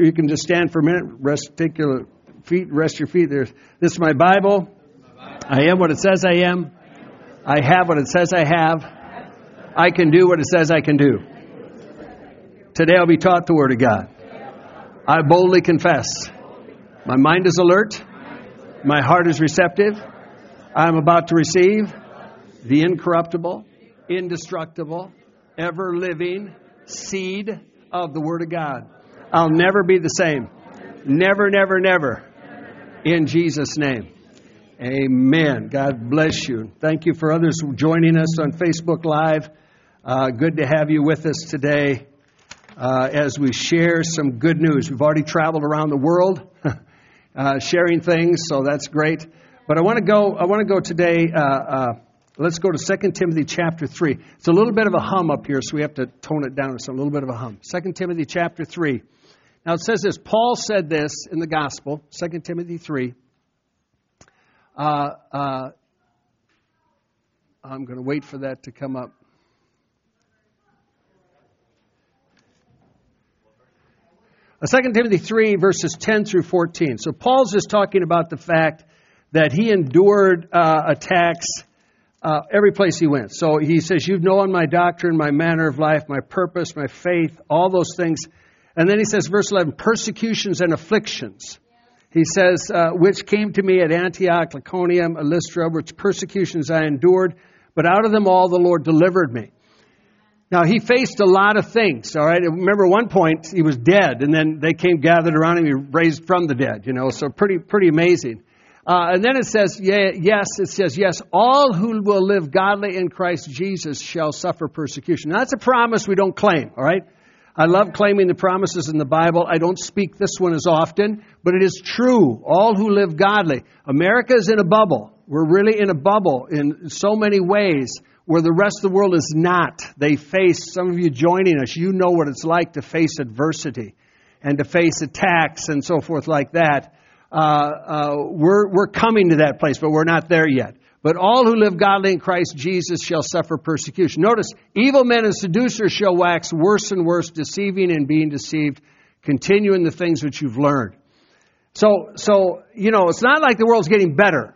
You can just stand for a minute, rest, take your feet, rest your feet. There's, this is my Bible. I am what it says I am. I have what it says I have. I can do what it says I can do. Today I'll be taught the Word of God. I boldly confess. My mind is alert. My heart is receptive. I'm about to receive the incorruptible, indestructible, ever living seed of the Word of God. I'll never be the same. Never, never, never. In Jesus' name. Amen. God bless you. Thank you for others joining us on Facebook Live. Uh, good to have you with us today uh, as we share some good news. We've already traveled around the world uh, sharing things, so that's great. But I want to go. I want to go today. Uh, uh, let's go to 2 Timothy chapter three. It's a little bit of a hum up here, so we have to tone it down. It's a little bit of a hum. 2 Timothy chapter three. Now it says this. Paul said this in the Gospel, 2 Timothy three. Uh, uh, I'm going to wait for that to come up. Uh, 2 Timothy 3, verses 10 through 14. So Paul's just talking about the fact that he endured uh, attacks uh, every place he went. So he says, You've known my doctrine, my manner of life, my purpose, my faith, all those things. And then he says, verse 11, persecutions and afflictions. He says, uh, which came to me at Antioch, Iconium, Lystra, which persecutions I endured, but out of them all the Lord delivered me. Now he faced a lot of things. All right. Remember, one point he was dead, and then they came gathered around him. He raised from the dead. You know, so pretty pretty amazing. Uh, and then it says, yeah, yes, it says, yes, all who will live godly in Christ Jesus shall suffer persecution. Now, that's a promise we don't claim. All right. I love claiming the promises in the Bible. I don't speak this one as often, but it is true. All who live godly. America is in a bubble. We're really in a bubble in so many ways where the rest of the world is not. They face, some of you joining us, you know what it's like to face adversity and to face attacks and so forth like that. Uh, uh, we're, we're coming to that place, but we're not there yet. But all who live godly in Christ Jesus shall suffer persecution. Notice, evil men and seducers shall wax worse and worse, deceiving and being deceived, continuing the things which you've learned. So, so, you know, it's not like the world's getting better.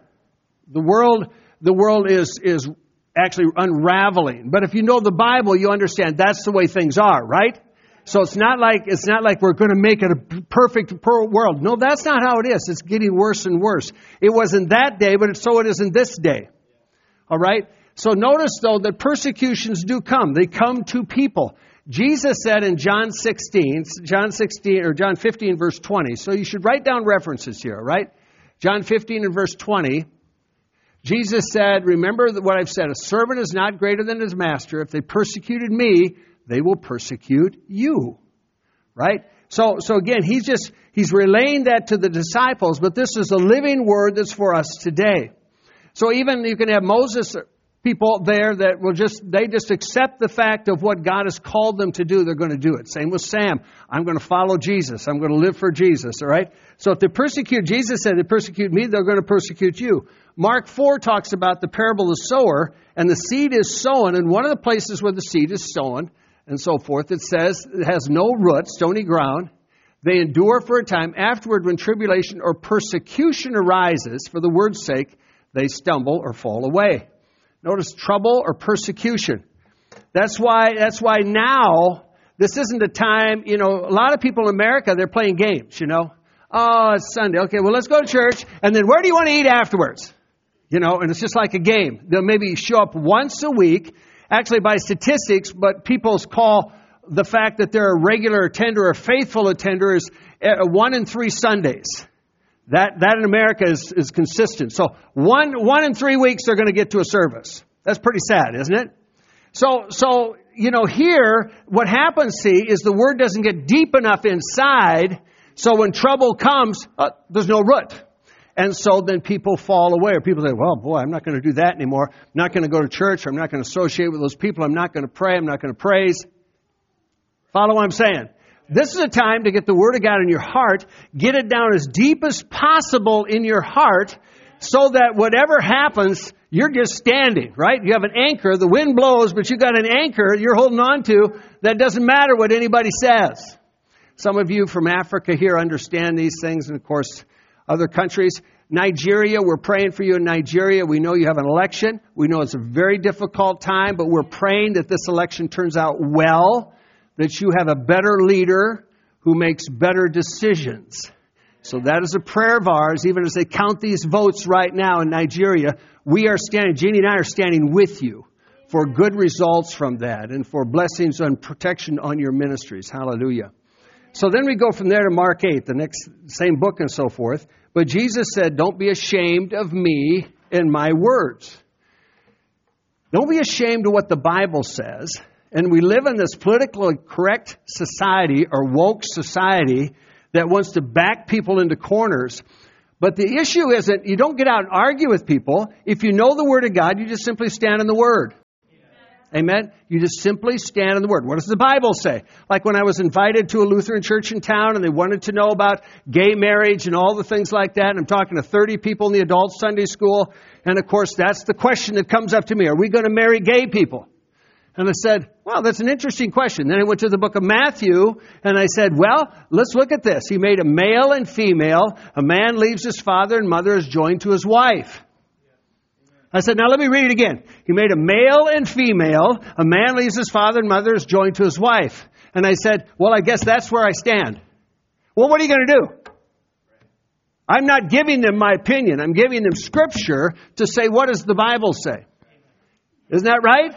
The world, the world is, is actually unraveling. But if you know the Bible, you understand that's the way things are, right? So it's not like it's not like we're going to make it a perfect world. No, that's not how it is. It's getting worse and worse. It wasn't that day, but so it is in this day. All right. So notice though that persecutions do come. They come to people. Jesus said in John 16, John 16 or John 15 verse 20. So you should write down references here, right? John 15 and verse 20. Jesus said, Remember what I've said, a servant is not greater than his master. If they persecuted me, they will persecute you. Right? So, so again, he's just, he's relaying that to the disciples, but this is a living word that's for us today. So even you can have Moses people there that will just, they just accept the fact of what God has called them to do, they're going to do it. Same with Sam. I'm going to follow Jesus. I'm going to live for Jesus, all right? So if they persecute, Jesus said they persecute me, they're going to persecute you. Mark 4 talks about the parable of the sower, and the seed is sown, and one of the places where the seed is sown, and so forth, it says it has no root, stony ground. They endure for a time. Afterward, when tribulation or persecution arises for the word's sake, they stumble or fall away. Notice trouble or persecution. That's why, that's why now, this isn't a time, you know, a lot of people in America, they're playing games, you know. Oh, it's Sunday. Okay, well, let's go to church. And then where do you want to eat afterwards? You know, and it's just like a game. They'll maybe show up once a week, actually by statistics, but people call the fact that they're a regular attender or faithful attender is uh, one in three Sundays. That, that in America is, is consistent. So one, one in three weeks they're going to get to a service. That's pretty sad, isn't it? So, so, you know, here, what happens, see, is the word doesn't get deep enough inside, so when trouble comes, uh, there's no root. And so then people fall away, or people say, well, boy, I'm not going to do that anymore. I'm not going to go to church. I'm not going to associate with those people. I'm not going to pray. I'm not going to praise. Follow what I'm saying? This is a time to get the Word of God in your heart, get it down as deep as possible in your heart, so that whatever happens, you're just standing, right? You have an anchor, the wind blows, but you got an anchor you're holding on to that doesn't matter what anybody says. Some of you from Africa here understand these things, and of course, other countries. Nigeria, we're praying for you in Nigeria. We know you have an election. We know it's a very difficult time, but we're praying that this election turns out well, that you have a better leader who makes better decisions. So that is a prayer of ours, even as they count these votes right now in Nigeria. We are standing, Jeannie and I are standing with you for good results from that and for blessings and protection on your ministries. Hallelujah. So then we go from there to Mark 8, the next same book and so forth. But Jesus said, Don't be ashamed of me and my words. Don't be ashamed of what the Bible says. And we live in this politically correct society or woke society that wants to back people into corners. But the issue isn't you don't get out and argue with people. If you know the Word of God, you just simply stand in the Word. Amen. You just simply stand in the Word. What does the Bible say? Like when I was invited to a Lutheran church in town and they wanted to know about gay marriage and all the things like that, and I'm talking to 30 people in the adult Sunday school, and of course that's the question that comes up to me. Are we going to marry gay people? And I said, well, that's an interesting question. Then I went to the book of Matthew and I said, well, let's look at this. He made a male and female. A man leaves his father and mother is joined to his wife. I said, now let me read it again. He made a male and female. A man leaves his father and mother is joined to his wife. And I said, well, I guess that's where I stand. Well, what are you going to do? I'm not giving them my opinion. I'm giving them scripture to say, what does the Bible say? Isn't that right?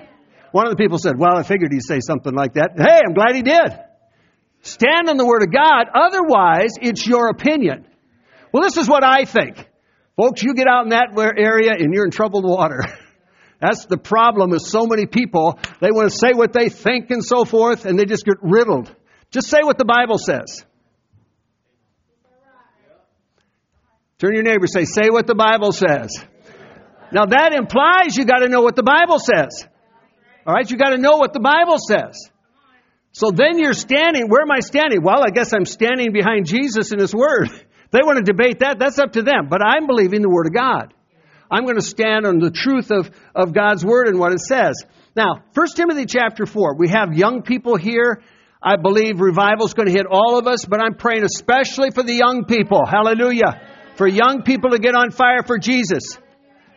One of the people said, well, I figured he'd say something like that. Hey, I'm glad he did. Stand on the Word of God. Otherwise, it's your opinion. Well, this is what I think. Folks, you get out in that area and you're in troubled water. That's the problem with so many people. They want to say what they think and so forth, and they just get riddled. Just say what the Bible says. Turn your neighbor say, say what the Bible says. Now that implies you got to know what the Bible says. All right, you got to know what the Bible says. So then you're standing. Where am I standing? Well, I guess I'm standing behind Jesus and His Word. They want to debate that. That's up to them. But I'm believing the Word of God. I'm going to stand on the truth of, of God's Word and what it says. Now, 1 Timothy chapter 4. We have young people here. I believe revival is going to hit all of us, but I'm praying especially for the young people. Hallelujah. For young people to get on fire for Jesus.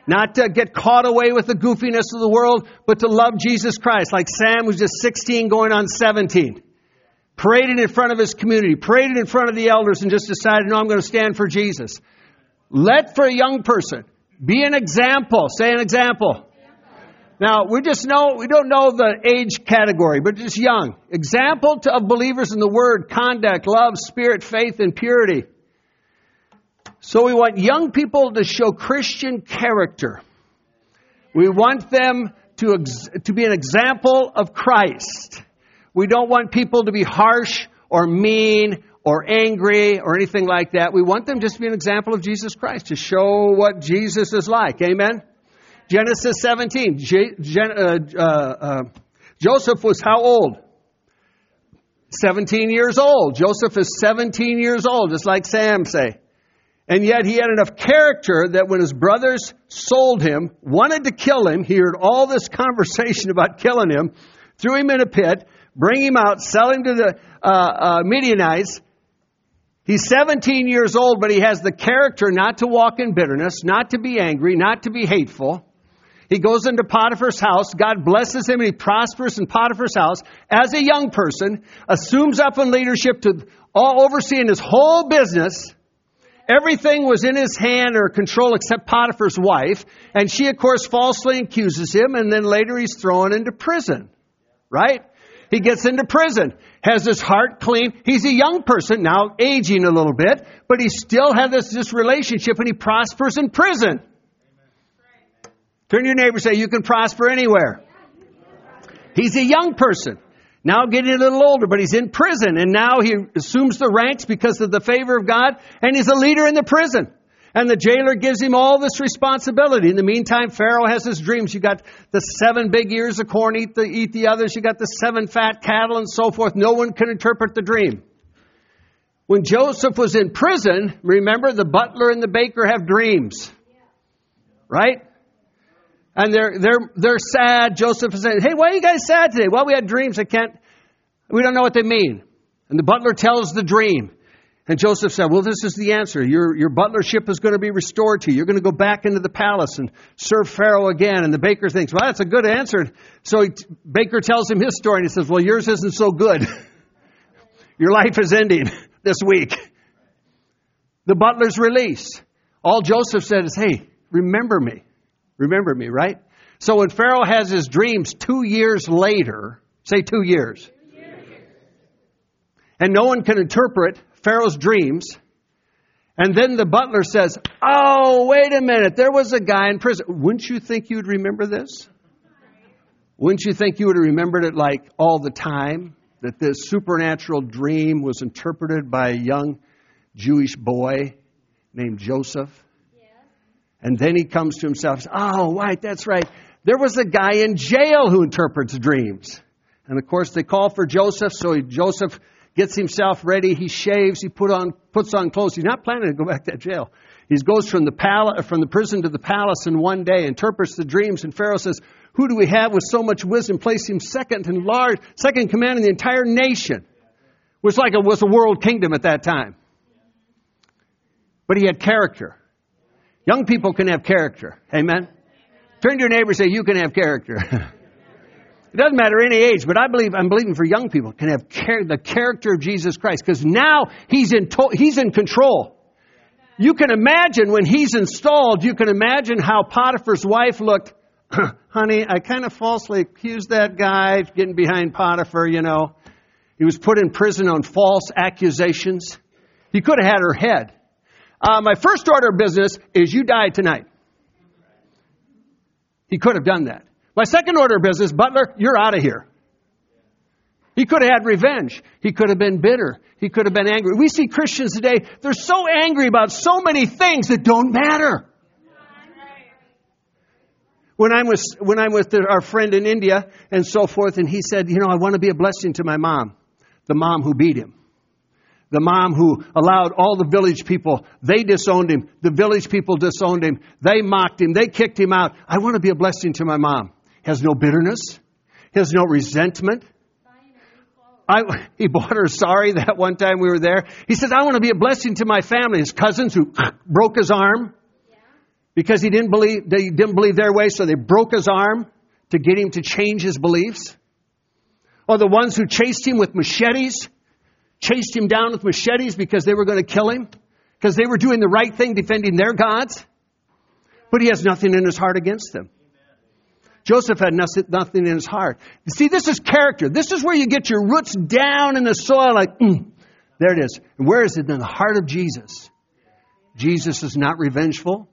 Not to get caught away with the goofiness of the world, but to love Jesus Christ. Like Sam, who's just 16 going on 17 prayed it in front of his community, prayed it in front of the elders, and just decided, no, I'm going to stand for Jesus. Let for a young person be an example. Say an example. Now, we just know, we don't know the age category, but just young. Example to, of believers in the Word, conduct, love, spirit, faith, and purity. So we want young people to show Christian character. We want them to, to be an example of Christ. We don't want people to be harsh or mean or angry or anything like that. We want them just to be an example of Jesus Christ, to show what Jesus is like. Amen? Genesis 17. J- Gen- uh, uh, uh, Joseph was how old? 17 years old. Joseph is 17 years old, just like Sam say. And yet he had enough character that when his brothers sold him, wanted to kill him, he heard all this conversation about killing him, threw him in a pit, bring him out, sell him to the uh, uh, Midianites. He's 17 years old, but he has the character not to walk in bitterness, not to be angry, not to be hateful. He goes into Potiphar's house. God blesses him and he prospers in Potiphar's house as a young person, assumes up in leadership to all overseeing his whole business. Everything was in his hand or control except Potiphar's wife. And she, of course, falsely accuses him and then later he's thrown into prison. Right? He gets into prison, has his heart clean. He's a young person, now aging a little bit, but he still has this, this relationship and he prospers in prison. Turn to your neighbor and say, You can prosper anywhere. He's a young person. Now getting a little older, but he's in prison and now he assumes the ranks because of the favor of God and he's a leader in the prison. And the jailer gives him all this responsibility. In the meantime, Pharaoh has his dreams. You got the seven big ears of corn, eat the, eat the others. You got the seven fat cattle and so forth. No one can interpret the dream. When Joseph was in prison, remember the butler and the baker have dreams. Right? And they're, they're, they're sad. Joseph is saying, Hey, why are you guys sad today? Well, we had dreams. I can't, we don't know what they mean. And the butler tells the dream. And Joseph said, Well, this is the answer. Your, your butlership is going to be restored to you. You're going to go back into the palace and serve Pharaoh again. And the baker thinks, Well, that's a good answer. So he, Baker tells him his story and he says, Well, yours isn't so good. your life is ending this week. The butler's released. All Joseph said is, Hey, remember me. Remember me, right? So when Pharaoh has his dreams two years later, say two years, and no one can interpret Pharaoh's dreams, and then the butler says, Oh, wait a minute, there was a guy in prison. Wouldn't you think you'd remember this? Wouldn't you think you would have remembered it like all the time? That this supernatural dream was interpreted by a young Jewish boy named Joseph? And then he comes to himself, oh, right, that's right. There was a guy in jail who interprets dreams. And of course, they call for Joseph, so Joseph gets himself ready. He shaves. He put on, puts on clothes. He's not planning to go back to jail. He goes from the palace, from the prison to the palace in one day, interprets the dreams, and Pharaoh says, "Who do we have with so much wisdom? Place him second in large, second command in the entire nation." Which like it was a world kingdom at that time. But he had character. Young people can have character. Amen. Turn to your neighbor and say, "You can have character." It doesn't matter any age, but I believe I'm believing for young people can have the character of Jesus Christ because now he's in to- he's in control. You can imagine when he's installed, you can imagine how Potiphar's wife looked. Honey, I kind of falsely accused that guy getting behind Potiphar, you know. He was put in prison on false accusations. He could have had her head. Uh, my first order of business is you die tonight. He could have done that. My second order of business, Butler, you're out of here. He could have had revenge. He could have been bitter. He could have been angry. We see Christians today, they're so angry about so many things that don't matter. When I'm with, when I'm with our friend in India and so forth, and he said, you know, I want to be a blessing to my mom, the mom who beat him. The mom who allowed all the village people, they disowned him. The village people disowned him. They mocked him. They kicked him out. I want to be a blessing to my mom. Has no bitterness. Has no resentment. I, he bought her sari that one time we were there. He says, I want to be a blessing to my family. His cousins who broke his arm because he didn't believe, they didn't believe their way, so they broke his arm to get him to change his beliefs. Or the ones who chased him with machetes, chased him down with machetes because they were going to kill him, because they were doing the right thing, defending their gods. But he has nothing in his heart against them. Joseph had nothing in his heart. You see, this is character. This is where you get your roots down in the soil, like, mm, there it is. And where is it? In the heart of Jesus. Jesus is not revengeful.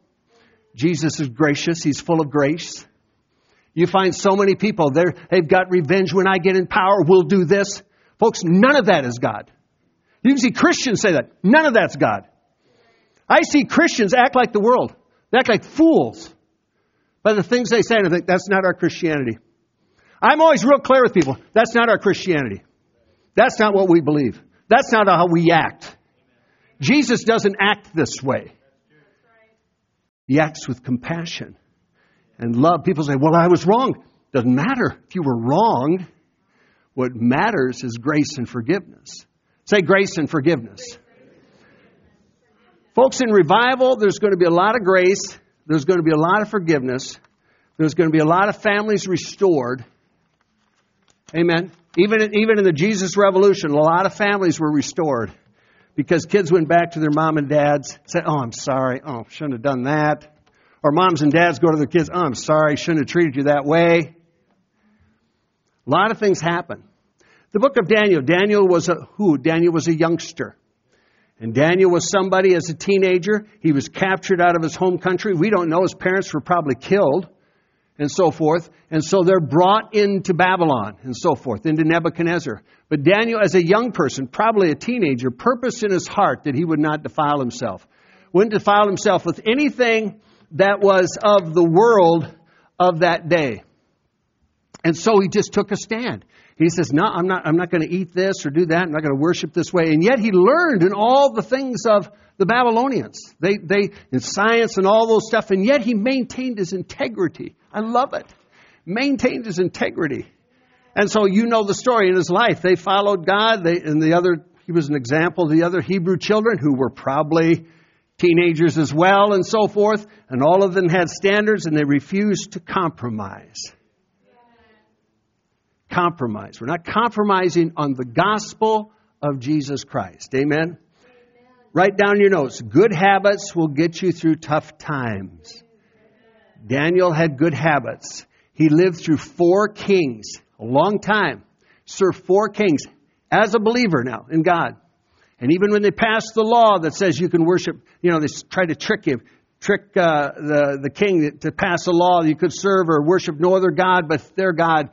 Jesus is gracious. He's full of grace. You find so many people, there, they've got revenge. When I get in power, we'll do this. Folks, none of that is God. You can see Christians say that. None of that's God. I see Christians act like the world. They act like fools by the things they say, and I think that's not our Christianity. I'm always real clear with people. That's not our Christianity. That's not what we believe. That's not how we act. Jesus doesn't act this way. He acts with compassion and love. People say, well, I was wrong. Doesn't matter if you were wrong. What matters is grace and forgiveness. Say grace and forgiveness. Folks, in revival, there's going to be a lot of grace. There's going to be a lot of forgiveness. There's going to be a lot of families restored. Amen. Even in, even in the Jesus Revolution, a lot of families were restored because kids went back to their mom and dads, said, Oh, I'm sorry. Oh, shouldn't have done that. Or moms and dads go to their kids, Oh, I'm sorry. Shouldn't have treated you that way. A lot of things happen. The book of Daniel. Daniel was a who? Daniel was a youngster. And Daniel was somebody as a teenager. He was captured out of his home country. We don't know. His parents were probably killed. and so forth. And so they're brought into Babylon and so forth, into Nebuchadnezzar. But Daniel, as a young person, probably a teenager, purposed in his heart that he would not defile himself. Wouldn't defile himself with anything that was of the world of that day. And so he just took a stand. He says, No, I'm not, I'm not going to eat this or do that. I'm not going to worship this way. And yet he learned in all the things of the Babylonians. They, they, in science and all those stuff, and yet he maintained his integrity. I love it. Maintained his integrity. And so you know the story in his life. They followed God, they, and the other, he was an example of the other Hebrew children who were probably teenagers as well and so forth, and all of them had standards and they refused to compromise. Compromise. We're not compromising on the gospel of Jesus Christ. Amen? Write down your notes. Good habits will get you through tough times. Daniel had good habits. He lived through four kings, a long time, served four kings as a believer now in God. And even when they passed the law that says you can worship, you know, they try to trick him, trick uh, the, the king to pass a law you could serve or worship no other God but their God.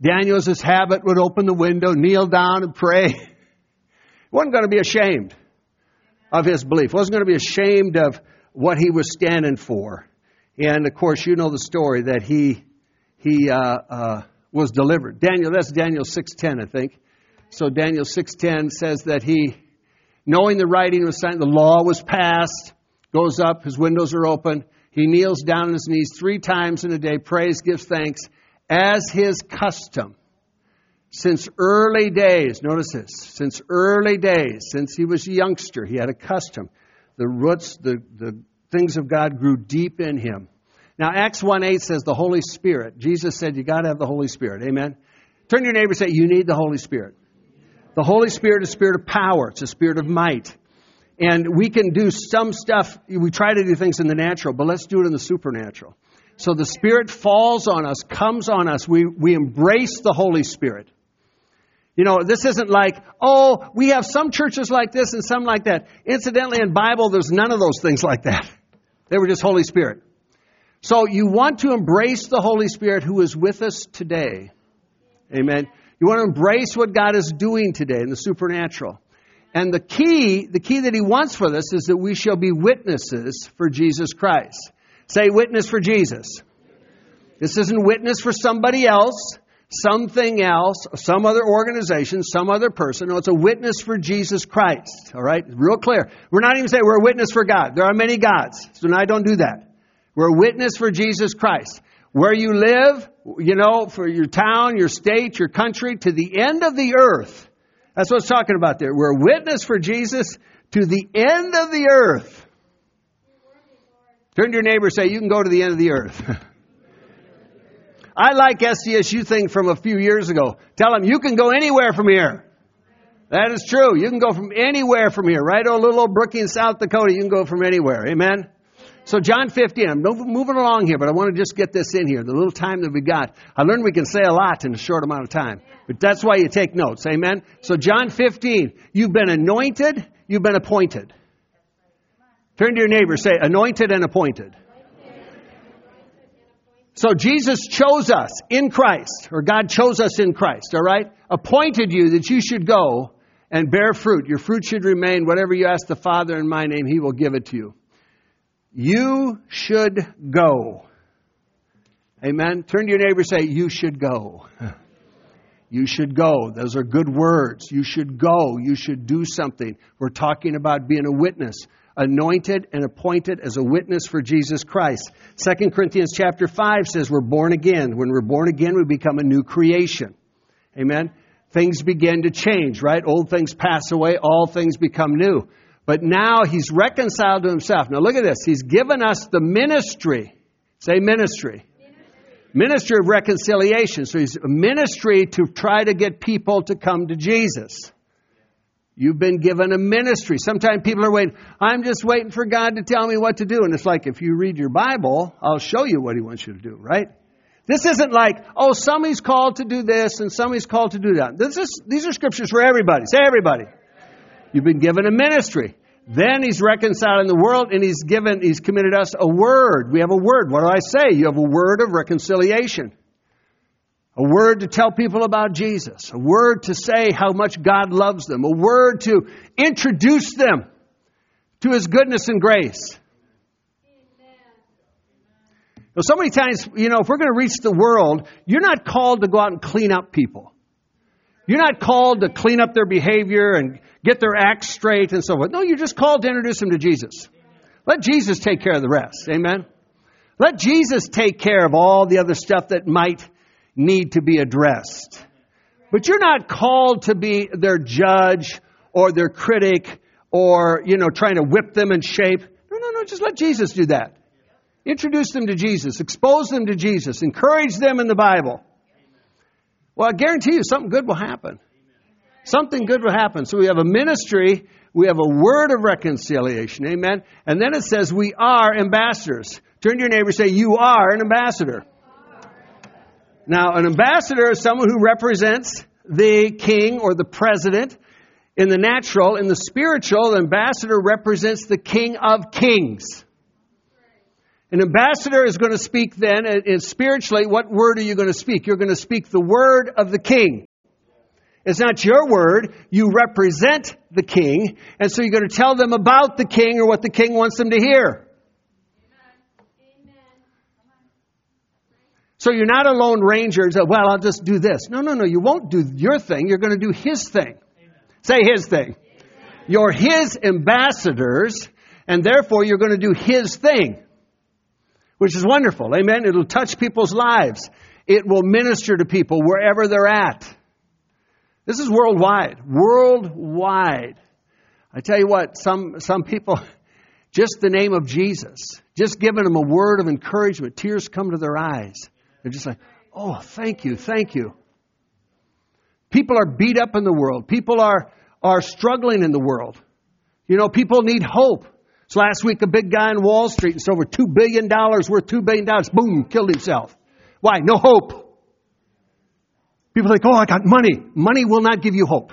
Daniel's his habit would open the window, kneel down and pray. He wasn't going to be ashamed of his belief. Wasn't going to be ashamed of what he was standing for. And of course, you know the story that he he uh, uh, was delivered. Daniel, that's Daniel six ten, I think. So Daniel six ten says that he, knowing the writing was signed, the law was passed, goes up, his windows are open. He kneels down on his knees three times in a day, prays, gives thanks, as his custom since early days, notice this, since early days, since he was a youngster, he had a custom. The roots, the, the things of God grew deep in him. Now, Acts 1 8 says the Holy Spirit. Jesus said you got to have the Holy Spirit. Amen. Turn to your neighbor and say, You need the Holy Spirit. The Holy Spirit is a spirit of power, it's a spirit of might. And we can do some stuff, we try to do things in the natural, but let's do it in the supernatural. So the Spirit falls on us, comes on us. We, we embrace the Holy Spirit. You know, this isn't like, oh, we have some churches like this and some like that. Incidentally, in Bible, there's none of those things like that. They were just Holy Spirit. So you want to embrace the Holy Spirit who is with us today. Amen. You want to embrace what God is doing today in the supernatural. And the key, the key that he wants for this is that we shall be witnesses for Jesus Christ. Say witness for Jesus. This isn't witness for somebody else something else, some other organization, some other person. No, it's a witness for Jesus Christ. All right? Real clear. We're not even saying we're a witness for God. There are many gods. So now I don't do that. We're a witness for Jesus Christ. Where you live, you know, for your town, your state, your country, to the end of the earth. That's what it's talking about there. We're a witness for Jesus to the end of the earth. Turn to your neighbor and say, You can go to the end of the earth. I like SDSU thing from a few years ago. Tell them you can go anywhere from here. That is true. You can go from anywhere from here. Right? Oh, little old in South Dakota, you can go from anywhere. Amen? So John 15, I'm moving along here, but I want to just get this in here, the little time that we got. I learned we can say a lot in a short amount of time. But that's why you take notes. Amen? So John 15, you've been anointed, you've been appointed. Turn to your neighbor, say anointed and appointed. So Jesus chose us in Christ, or God chose us in Christ, all right? Appointed you that you should go and bear fruit. Your fruit should remain. Whatever you ask the Father in my name, He will give it to you. You should go. Amen. Turn to your neighbor say, You should go. You should go. Those are good words. You should go. You should do something. We're talking about being a witness anointed and appointed as a witness for Jesus Christ. 2 Corinthians chapter 5 says we're born again. When we're born again, we become a new creation. Amen. Things begin to change, right? Old things pass away, all things become new. But now he's reconciled to himself. Now look at this. He's given us the ministry. Say ministry. Ministry of reconciliation. So he's a ministry to try to get people to come to Jesus. You've been given a ministry. Sometimes people are waiting, I'm just waiting for God to tell me what to do. And it's like, if you read your Bible, I'll show you what He wants you to do, right? This isn't like, oh, somebody's called to do this and somebody's called to do that. This is, these are scriptures for everybody. Say everybody. You've been given a ministry. Then he's reconciling the world and he's given, he's committed us a word. We have a word. What do I say? You have a word of reconciliation. A word to tell people about Jesus. A word to say how much God loves them. A word to introduce them to his goodness and grace. Now, so many times, you know, if we're going to reach the world, you're not called to go out and clean up people. You're not called to clean up their behavior and get their acts straight and so forth. No, you're just called to introduce them to Jesus. Let Jesus take care of the rest. Amen? Let Jesus take care of all the other stuff that might need to be addressed. But you're not called to be their judge or their critic or, you know, trying to whip them in shape. No, no, no, just let Jesus do that. Introduce them to Jesus, expose them to Jesus, encourage them in the Bible. Well, I guarantee you something good will happen. Something good will happen. So we have a ministry, we have a word of reconciliation. Amen. And then it says we are ambassadors. Turn to your neighbor and say, You are an ambassador. Now, an ambassador is someone who represents the king or the president. In the natural, in the spiritual, the ambassador represents the king of kings. An ambassador is going to speak then, and spiritually, what word are you going to speak? You're going to speak the word of the king. It's not your word. You represent the king. And so you're going to tell them about the king or what the king wants them to hear. So you're not a lone ranger. So, well, I'll just do this. No, no, no. You won't do your thing. You're going to do his thing. Amen. Say his thing. Amen. You're his ambassadors, and therefore you're going to do his thing which is wonderful. Amen. It'll touch people's lives. It will minister to people wherever they're at. This is worldwide. Worldwide. I tell you what, some, some people, just the name of Jesus, just giving them a word of encouragement, tears come to their eyes. They're just like, oh, thank you, thank you. People are beat up in the world. People are, are struggling in the world. You know, people need hope. So last week, a big guy on Wall Street, it's over $2 billion worth $2 billion, boom, killed himself. Why? No hope. People think, oh, I got money. Money will not give you hope.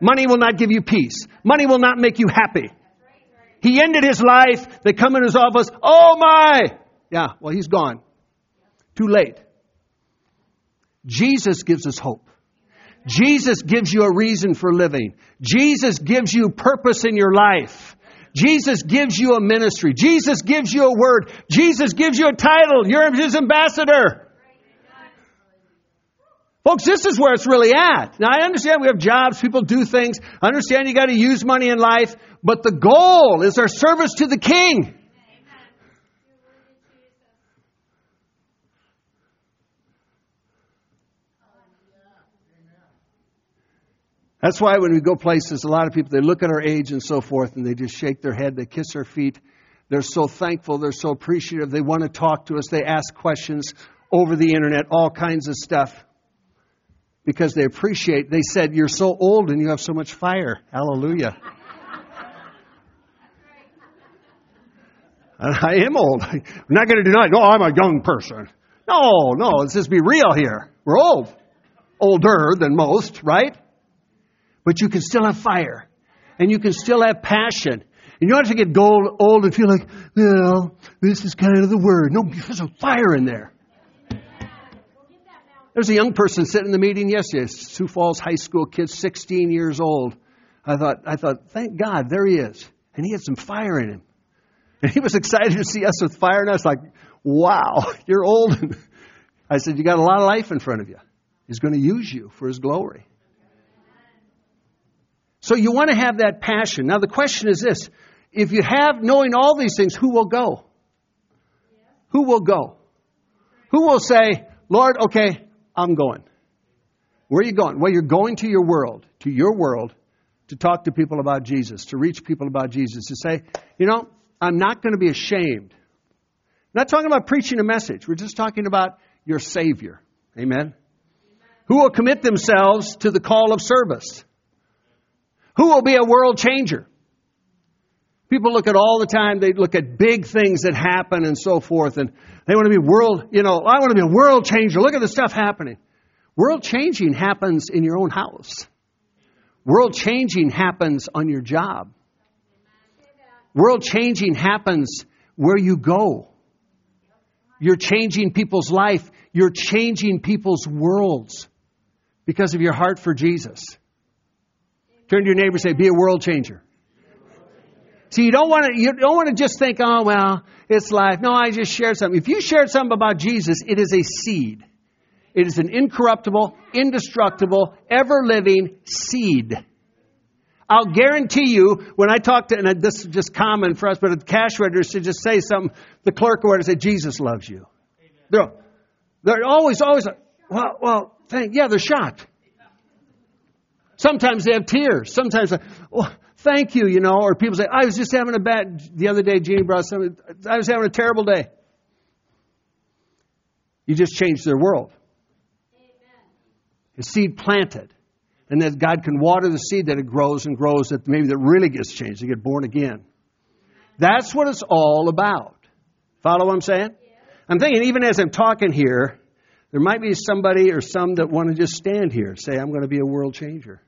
Money will not give you peace. Money will not make you happy. He ended his life. They come in his office. Oh my! Yeah, well, he's gone. Too late. Jesus gives us hope. Jesus gives you a reason for living. Jesus gives you purpose in your life. Jesus gives you a ministry. Jesus gives you a word. Jesus gives you a title. You're his ambassador. Folks, this is where it's really at. Now, I understand we have jobs, people do things. I understand you got to use money in life, but the goal is our service to the King. That's why when we go places, a lot of people, they look at our age and so forth and they just shake their head, they kiss our feet. They're so thankful, they're so appreciative. They want to talk to us, they ask questions over the internet, all kinds of stuff. Because they appreciate, they said, You're so old and you have so much fire. Hallelujah. I am old. I'm not going to deny, no, I'm a young person. No, no, let's just be real here. We're old. Older than most, right? But you can still have fire and you can still have passion. And you don't have to get gold, old and feel like, well, this is kind of the word. No, there's a fire in there. There's a young person sitting in the meeting yesterday, Sioux Falls High School kid, 16 years old. I thought, I thought, thank God, there he is. And he had some fire in him. And he was excited to see us with fire, and I was like, wow, you're old. I said, you got a lot of life in front of you. He's going to use you for his glory. So you want to have that passion. Now the question is this. If you have knowing all these things, who will go? Who will go? Who will say, Lord, okay, I'm going. Where are you going? Well, you're going to your world, to your world, to talk to people about Jesus, to reach people about Jesus, to say, you know, I'm not going to be ashamed. I'm not talking about preaching a message. We're just talking about your Savior. Amen. Amen. Who will commit themselves to the call of service? Who will be a world changer? People look at all the time, they look at big things that happen and so forth, and they want to be world, you know, I want to be a world changer. Look at the stuff happening. World changing happens in your own house. World changing happens on your job. World changing happens where you go. You're changing people's life. You're changing people's worlds because of your heart for Jesus. Turn to your neighbor and say, be a world changer. See, you don't want to, you don't want to just think, oh, well, it's life. No, I just shared something. If you shared something about Jesus, it is a seed. It is an incorruptible, indestructible, ever living seed. I'll guarantee you, when I talk to, and this is just common for us, but at the cash register to just say something, the clerk or say, Jesus loves you. They're, they're always, always, well, well, thank, yeah, they're shocked. Sometimes they have tears. Sometimes, well, oh, thank you, you know, or people say, I was just having a bad, the other day, Jeannie brought something, I was having a terrible day. You just changed their world. Amen. A seed planted. And that God can water the seed that it grows and grows that maybe that really gets changed. They get born again. That's what it's all about. Follow what I'm saying? I'm thinking even as I'm talking here, there might be somebody or some that want to just stand here and say, I'm going to be a world changer.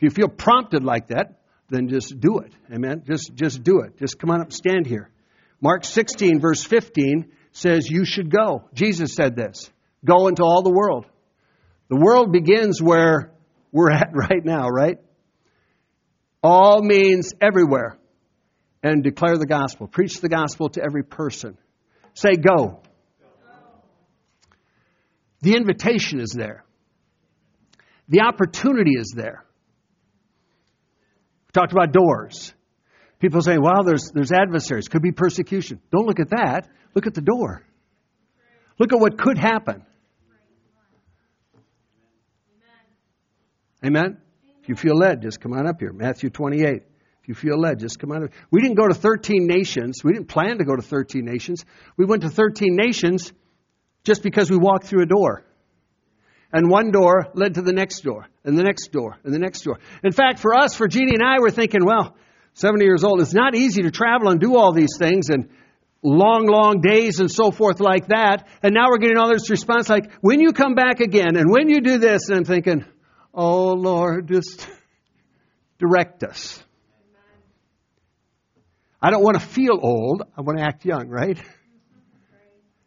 If you feel prompted like that, then just do it. Amen. Just just do it. Just come on up, stand here. Mark 16 verse 15 says you should go. Jesus said this. Go into all the world. The world begins where we're at right now, right? All means everywhere. And declare the gospel. Preach the gospel to every person. Say go. The invitation is there. The opportunity is there. We talked about doors. People say, well, there's, there's adversaries. Could be persecution. Don't look at that. Look at the door. Look at what could happen. Amen? If you feel led, just come on up here. Matthew 28. If you feel led, just come on up. We didn't go to 13 nations. We didn't plan to go to 13 nations. We went to 13 nations just because we walked through a door. And one door led to the next door, and the next door, and the next door. In fact, for us, for Jeannie and I, we're thinking, well, 70 years old, it's not easy to travel and do all these things and long, long days and so forth like that. And now we're getting all this response like, when you come back again, and when you do this, and I'm thinking, oh Lord, just direct us. I don't want to feel old. I want to act young, right?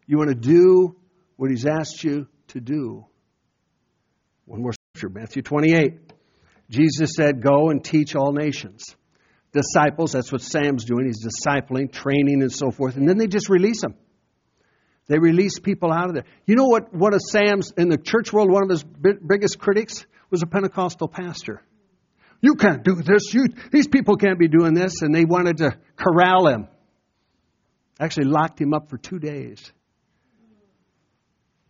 You want to do what He's asked you to do. One more scripture, Matthew 28. Jesus said, Go and teach all nations. Disciples, that's what Sam's doing. He's discipling, training, and so forth. And then they just release them. They release people out of there. You know what? One of Sam's, in the church world, one of his biggest critics was a Pentecostal pastor. You can't do this. You, these people can't be doing this. And they wanted to corral him. Actually, locked him up for two days.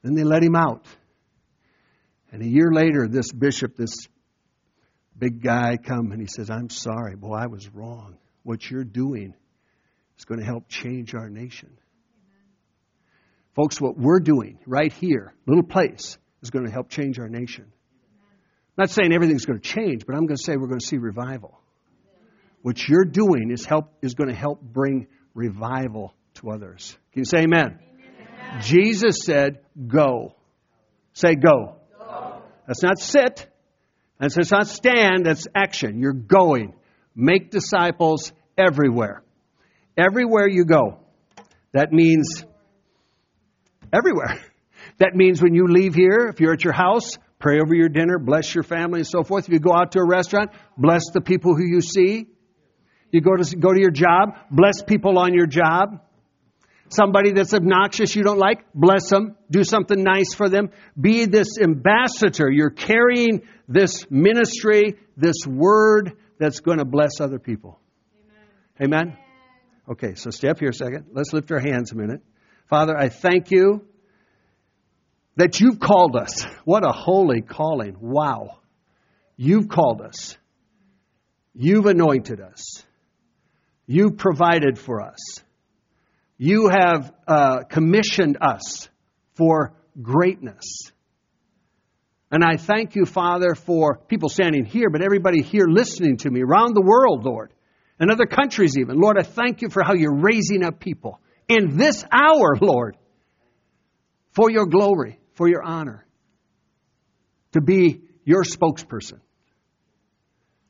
Then they let him out. And a year later, this bishop, this big guy, come and he says, "I'm sorry, boy, I was wrong. What you're doing is going to help change our nation." Amen. Folks, what we're doing right here, little place, is going to help change our nation. I'm not saying everything's going to change, but I'm going to say we're going to see revival. What you're doing is help is going to help bring revival to others. Can you say amen? amen. Jesus said, "Go." Say go. That's not sit. That's not stand. That's action. You're going. Make disciples everywhere. Everywhere you go. That means everywhere. That means when you leave here, if you're at your house, pray over your dinner, bless your family, and so forth. If you go out to a restaurant, bless the people who you see. You go to go to your job, bless people on your job. Somebody that's obnoxious you don't like, bless them. Do something nice for them. Be this ambassador. You're carrying this ministry, this word that's going to bless other people. Amen. Amen? Okay, so stay up here a second. Let's lift our hands a minute. Father, I thank you that you've called us. What a holy calling. Wow. You've called us. You've anointed us. You've provided for us you have uh, commissioned us for greatness. And I thank you, Father, for people standing here, but everybody here listening to me around the world, Lord, and other countries even. Lord, I thank you for how you're raising up people in this hour, Lord, for your glory, for your honor, to be your spokesperson.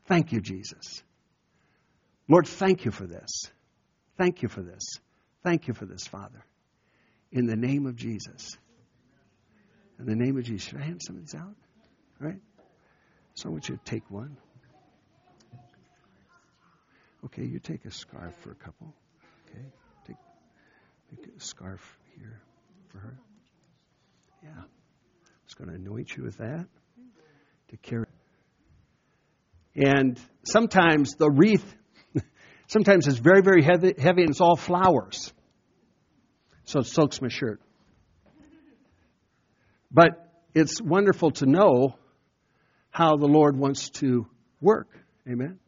Thank you, Jesus. Lord, thank you for this. Thank you for this. Thank you for this, Father. In the name of Jesus. In the name of Jesus. Should I hand some of these out? All right? So I want you to take one. Okay, you take a scarf for a couple. Okay, take, take a scarf here for her. Yeah. Just going to anoint you with that to carry. And sometimes the wreath, sometimes it's very, very heavy, heavy and it's all flowers. So it soaks my shirt. But it's wonderful to know how the Lord wants to work. Amen.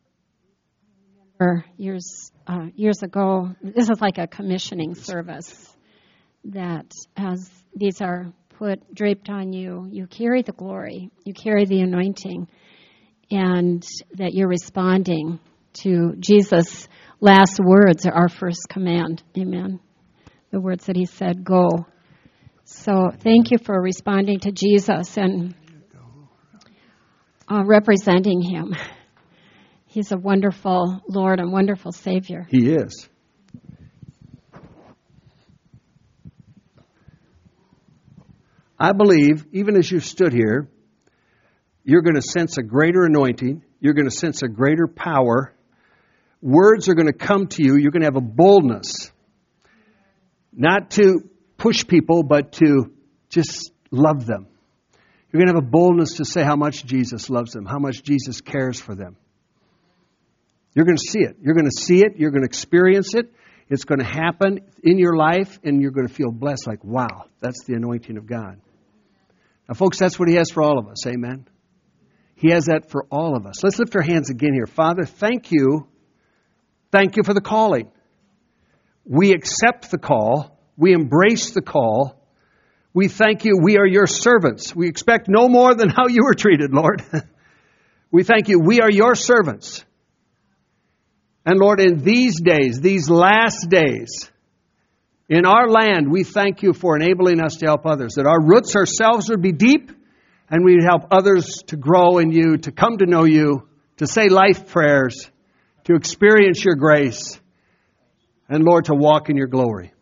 Years uh, years ago, this is like a commissioning service that as these are put draped on you, you carry the glory, you carry the anointing, and that you're responding to Jesus' last words, our first command. Amen. The words that he said, "Go." So thank you for responding to Jesus and uh, representing him. He's a wonderful Lord and wonderful Savior. He is. I believe, even as you've stood here, you're going to sense a greater anointing. You're going to sense a greater power. Words are going to come to you. You're going to have a boldness. Not to push people, but to just love them. You're going to have a boldness to say how much Jesus loves them, how much Jesus cares for them. You're going to see it. You're going to see it. You're going to experience it. It's going to happen in your life, and you're going to feel blessed like, wow, that's the anointing of God. Now, folks, that's what He has for all of us. Amen. He has that for all of us. Let's lift our hands again here. Father, thank you. Thank you for the calling. We accept the call. We embrace the call. We thank you. We are your servants. We expect no more than how you were treated, Lord. we thank you. We are your servants. And Lord, in these days, these last days, in our land, we thank you for enabling us to help others, that our roots ourselves would be deep and we'd help others to grow in you, to come to know you, to say life prayers, to experience your grace, and Lord, to walk in your glory.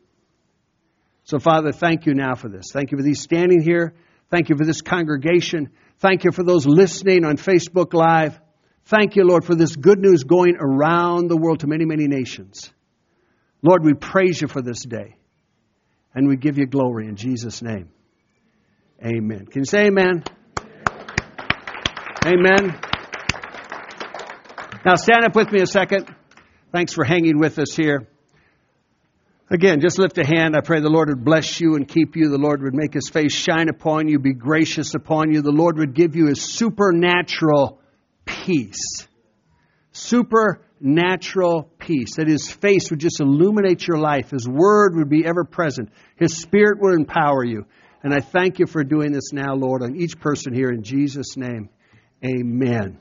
So, Father, thank you now for this. Thank you for these standing here. Thank you for this congregation. Thank you for those listening on Facebook Live. Thank you, Lord, for this good news going around the world to many, many nations. Lord, we praise you for this day. And we give you glory in Jesus' name. Amen. Can you say amen? Amen. Now stand up with me a second. Thanks for hanging with us here. Again, just lift a hand. I pray the Lord would bless you and keep you. The Lord would make his face shine upon you, be gracious upon you. The Lord would give you his supernatural peace. Supernatural peace. That his face would just illuminate your life. His word would be ever present. His spirit would empower you. And I thank you for doing this now, Lord, on each person here in Jesus' name. Amen.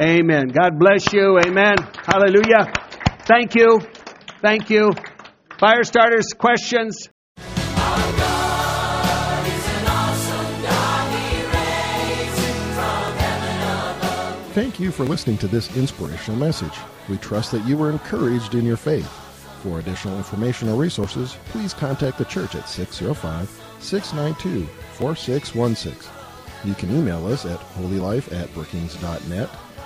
Amen. God bless you. Amen. Hallelujah. Thank you. Thank you. Fire starters, questions? Thank you for listening to this inspirational message. We trust that you were encouraged in your faith. For additional information or resources, please contact the church at 605 692 4616. You can email us at holylife at brookings.net